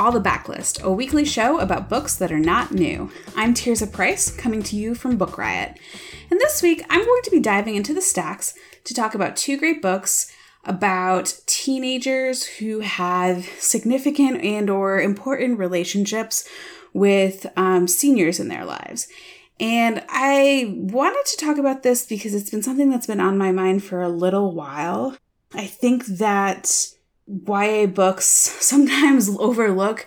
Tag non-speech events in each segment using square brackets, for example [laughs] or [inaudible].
All the Backlist, a weekly show about books that are not new. I'm Tirzah Price, coming to you from Book Riot. And this week, I'm going to be diving into the stacks to talk about two great books about teenagers who have significant and or important relationships with um, seniors in their lives. And I wanted to talk about this because it's been something that's been on my mind for a little while. I think that YA books [laughs] sometimes overlook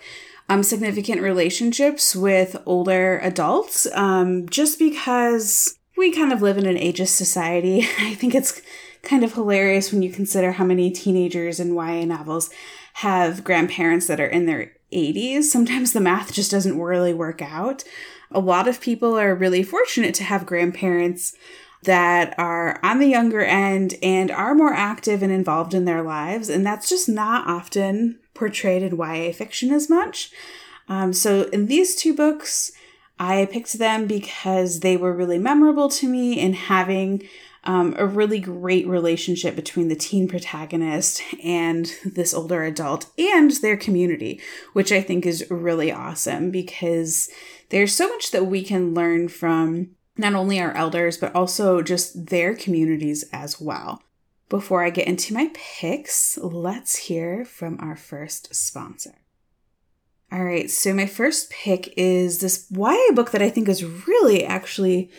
um, significant relationships with older adults um, just because we kind of live in an ageist society. [laughs] I think it's kind of hilarious when you consider how many teenagers in YA novels have grandparents that are in their 80s. Sometimes the math just doesn't really work out. A lot of people are really fortunate to have grandparents that are on the younger end and are more active and involved in their lives. And that's just not often portrayed in YA fiction as much. Um, so in these two books, I picked them because they were really memorable to me in having um, a really great relationship between the teen protagonist and this older adult and their community, which I think is really awesome because there's so much that we can learn from not only our elders, but also just their communities as well. Before I get into my picks, let's hear from our first sponsor. All right, so my first pick is this YA book that I think is really actually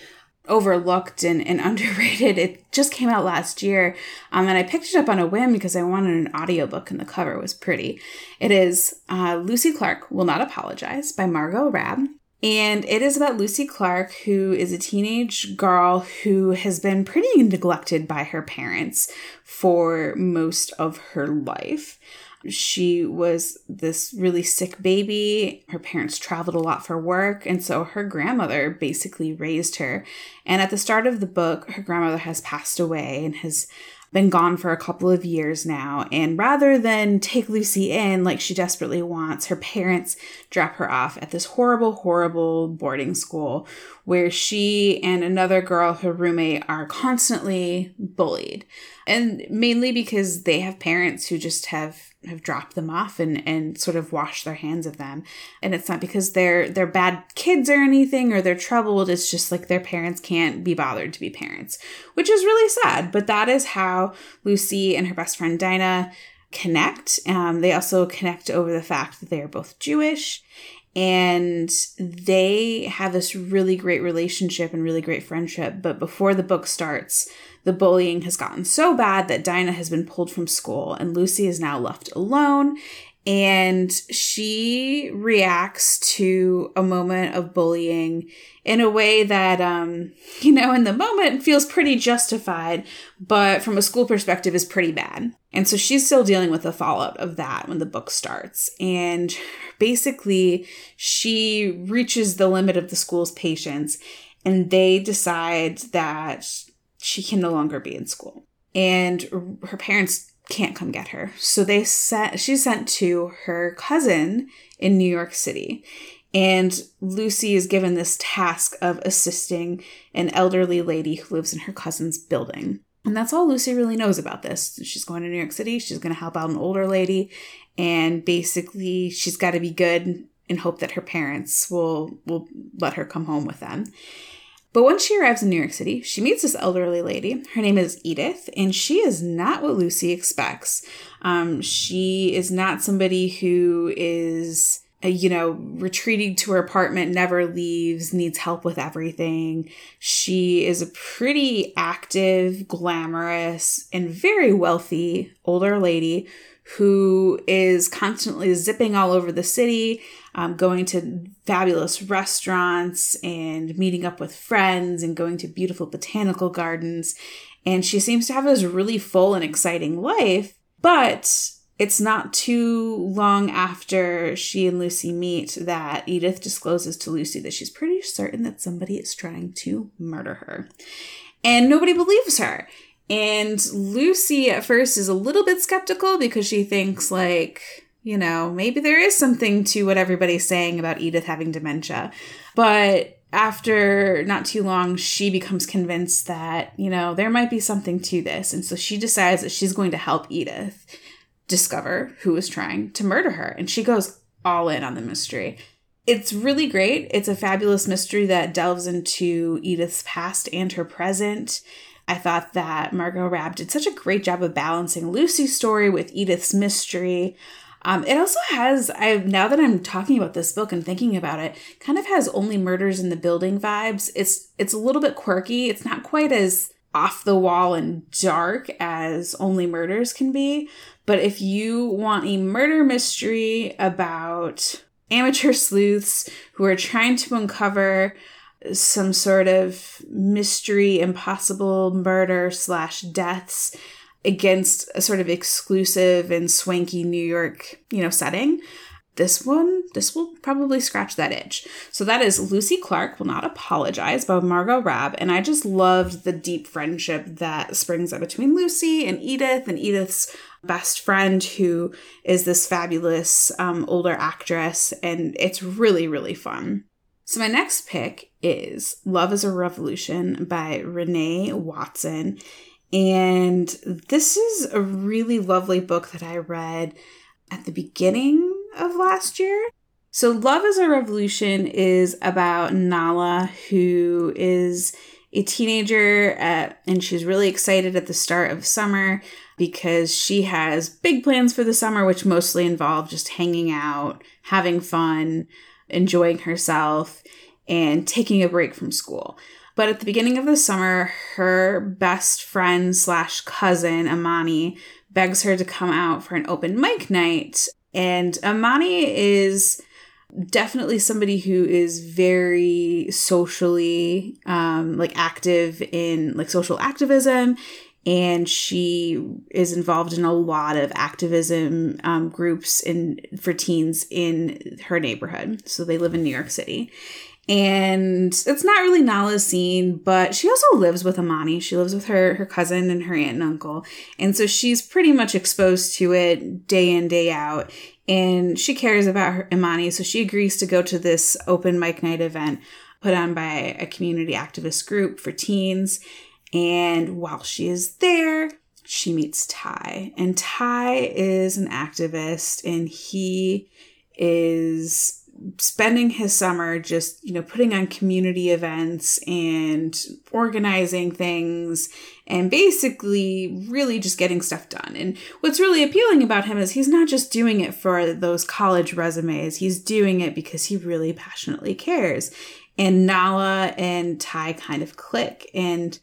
overlooked and, and [laughs] underrated. It just came out last year, um, and I picked it up on a whim because I wanted an audiobook and the cover was pretty. It is uh, Lucy Clark Will Not Apologize by Margo Rabb. And it is about Lucy Clark, who is a teenage girl who has been pretty neglected by her parents for most of her life. She was this really sick baby. Her parents traveled a lot for work, and so her grandmother basically raised her. And at the start of the book, her grandmother has passed away and has been gone for a couple of years now. And rather than take Lucy in like she desperately wants, her parents drop her off at this horrible, horrible boarding school where she and another girl, her roommate, are constantly bullied. And mainly because they have parents who just have have dropped them off and and sort of washed their hands of them. And it's not because they're they're bad kids or anything or they're troubled. It's just like their parents can't be bothered to be parents which is really sad. But that is how lucy and her best friend dinah connect. Um, they also connect over the fact that they are both jewish and they have this really great relationship and really great friendship. But before the book starts the bullying has gotten so bad that Dinah has been pulled from school and Lucy is now left alone. And she reacts to a moment of bullying in a way that, um, [laughs] you know, in the moment feels pretty justified, but from a school perspective is pretty bad. And so she's still dealing with the fallout of that when the book starts. And basically, she reaches the limit of the school's patience and they decide that she can no longer be in school. And her parents can't come get her. So they sent she's sent to her cousin in New York City. And Lucy is given this task of assisting an elderly lady who lives in her cousin's building. And that's all Lucy really knows about this. She's going to New York City, she's going to help out an older lady, and basically she's got to be good and hope that her parents will will let her come home with them. But once she arrives in New York City, she meets this elderly lady. Her name is Edith, and she is not what Lucy expects. Um, she is not somebody who is uh, you know, retreating to her apartment, never leaves, needs help with everything. She is a pretty active, glamorous, and very wealthy older lady who is constantly zipping all over the city, um, going to fabulous restaurants and meeting up with friends and going to beautiful botanical gardens. And she seems to have this really full and exciting life, but it's not too long after she and Lucy meet that Edith discloses to Lucy that she's pretty certain that somebody is trying to murder her. And nobody believes her. And Lucy at first is a little bit skeptical because she thinks, like, you know, maybe there is something to what everybody's saying about Edith having dementia. But after not too long, she becomes convinced that, you know, there might be something to this. And so she decides that she's going to help Edith discover who is trying to murder her. And she goes all in on the mystery. It's really great. It's a fabulous mystery that delves into Edith's past and her present. I thought that Margo Rabb did such a great job of balancing Lucy's story with Edith's mystery. Um, it also has, I now that I'm talking about this book and thinking about it, kind of has only murders in the building vibes. It's it's a little bit quirky. It's not quite as off the wall and dark as only murders can be. But if you want a murder mystery about amateur sleuths who are trying to uncover some sort of mystery, impossible murder slash deaths against a sort of exclusive and swanky New York, you know, setting. This one, this will probably scratch that itch. So that is Lucy Clark Will Not Apologize by Margo Rabb. And I just loved the deep friendship that springs up between Lucy and Edith and Edith's best friend, who is this fabulous um, older actress. And it's really, really fun. So my next pick is Love is a Revolution by Renée Watson. And this is a really lovely book that I read at the beginning of last year. So, Love is a Revolution is about Nala, who is a teenager at, and she's really excited at the start of summer because she has big plans for the summer, which mostly involve just hanging out, having fun, enjoying herself, and taking a break from school. But at the beginning of the summer, her best friend slash cousin, Amani, begs her to come out for an open mic night. And Amani is definitely somebody who is very socially um, like active in like social activism and she is involved in a lot of activism um, groups in for teens in her neighborhood so they live in new york city and it's not really Nala's scene, but she also lives with Amani. She lives with her her cousin and her aunt and uncle, and so she's pretty much exposed to it day in day out. And she cares about her Amani, so she agrees to go to this open mic night event put on by a community activist group for teens. And while she is there, she meets Ty, and Ty is an activist, and he is spending his summer just, you know, putting on community events and organizing things and basically really just getting stuff done. And what's really appealing about him is he's not just doing it for those college resumes, he's doing it because he really passionately cares. And Nala and Ty kind of click. And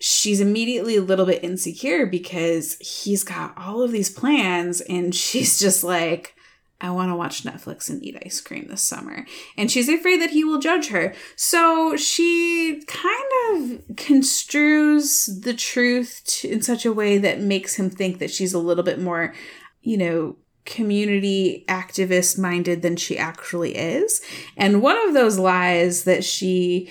she's immediately a little bit insecure because he's got all of these plans and [laughs] she's just like, I want to watch Netflix and eat ice cream this summer. And she's afraid that he will judge her. So she kind of construes the truth in such a way that makes him think that she's a little bit more, you know, community activist minded than she actually is. And one of those lies that she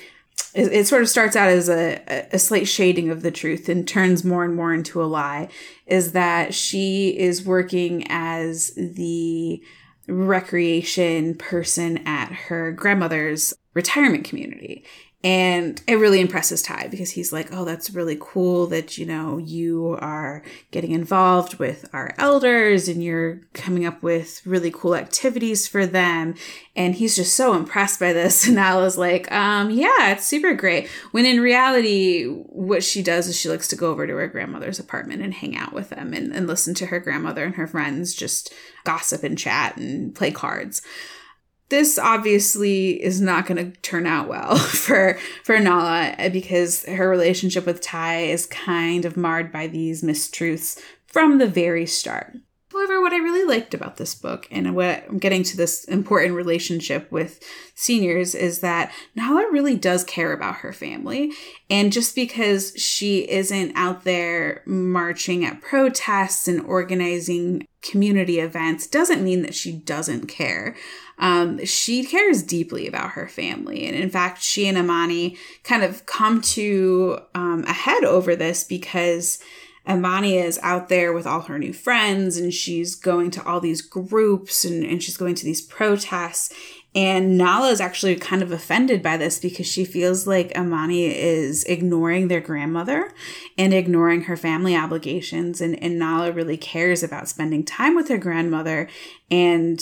it, it sort of starts out as a, a slight shading of the truth and turns more and more into a lie is that she is working as the recreation person at her grandmother's retirement community. And it really impresses Ty because he's like, oh, that's really cool that, you know, you are getting involved with our elders and you're coming up with really cool activities for them. And he's just so impressed by this. [laughs] And Nala's like, um, yeah, it's super great. When in reality, what she does is she likes to go over to her grandmother's apartment and hang out with them and, and listen to her grandmother and her friends just gossip and chat and play cards this obviously is not going to turn out well [laughs] for for Nala uh, because her relationship with Ty is kind of marred by these mistruths from the very start. However, what I really liked about this book and what I'm getting to this important relationship with seniors is that Nala really does care about her family. And just because she isn't out there marching at protests and organizing community events doesn't mean that she doesn't care. Um, she cares deeply about her family. And in fact, she and Amani kind of come to um, a head over this because Amani is out there with all her new friends and she's going to all these groups and, and she's going to these protests. And Nala is actually kind of offended by this because she feels like Amani is ignoring their grandmother and ignoring her family obligations. And, and Nala really cares about spending time with her grandmother and,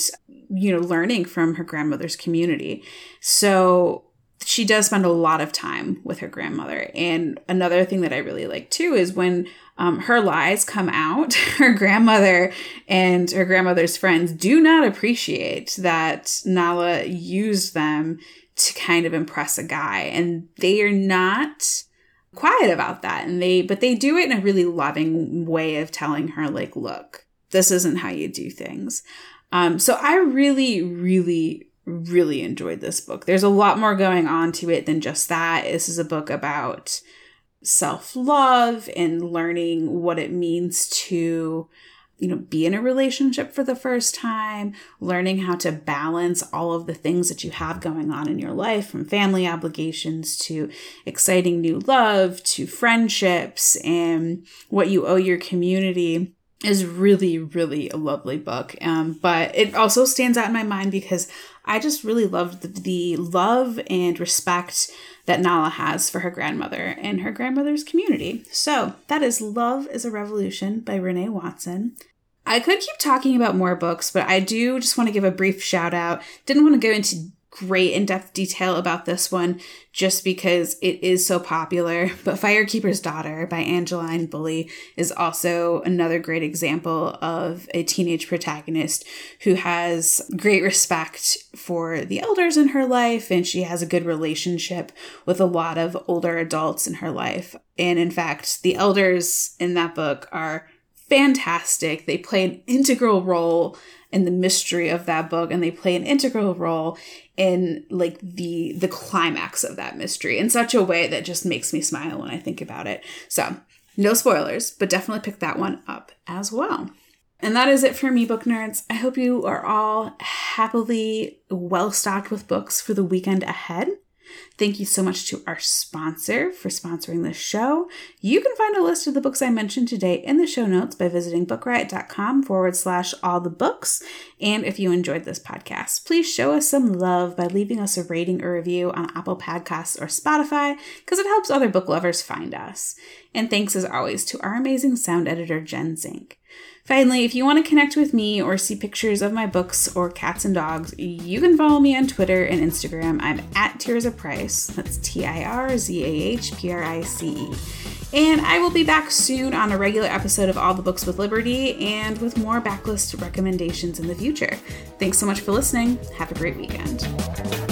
you know, learning from her grandmother's community. So she does spend a lot of time with her grandmother. And another thing that I really like too is when um, her lies come out, [laughs] her grandmother and her grandmother's friends do not appreciate that Nala used them to kind of impress a guy. And they are not quiet about that. And they, but they do it in a really loving way of telling her, like, look, this isn't how you do things. Um, so I really, really really enjoyed this book. There's a lot more going on to it than just that. This is a book about self love and learning what it means to you know be in a relationship for the first time learning how to balance all of the things that you have going on in your life from family obligations to exciting new love to friendships and what you owe your community is really really a lovely book um, but it also stands out in my mind because I just really loved the, the love and respect that Nala has for her grandmother and her grandmother's community. So that is Love is a Revolution by Renée Watson. I could keep talking about more books, but I do just want to give a brief shout out. Didn't want to go into great in depth detail about this one just because it is so popular. [laughs] But Firekeeper's Daughter by Angeline Boulley is also another great example of a teenage protagonist who has great respect for the elders in her life and she has a good relationship with a lot of older adults in her life. And in fact, the elders in that book are fantastic. They play an integral role in the mystery of that book and they play an integral role in like the the climax of that mystery in such a way that just makes me smile when I think about it. So, no spoilers, but definitely pick that one up as well. And that is it for me, book nerds. I hope you are all happily well stocked with books for the weekend ahead. Thank you so much to our sponsor for sponsoring this show. You can find a list of the books I mentioned today in the show notes by visiting bookriot.com forward slash all the books. And if you enjoyed this podcast, please show us some love by leaving us a rating or review on Apple Podcasts or Spotify because it helps other book lovers find us. And thanks as always to our amazing sound editor, Jen Zink. Finally, if you want to connect with me or see pictures of my books or cats and dogs, you can follow me on Twitter and Instagram. I'm at Tirzah That's T I R Z A H P R I C E. And I will be back soon on a regular episode of All the Books with Liberty and with more backlist recommendations in the future. Thanks so much for listening. Have a great weekend.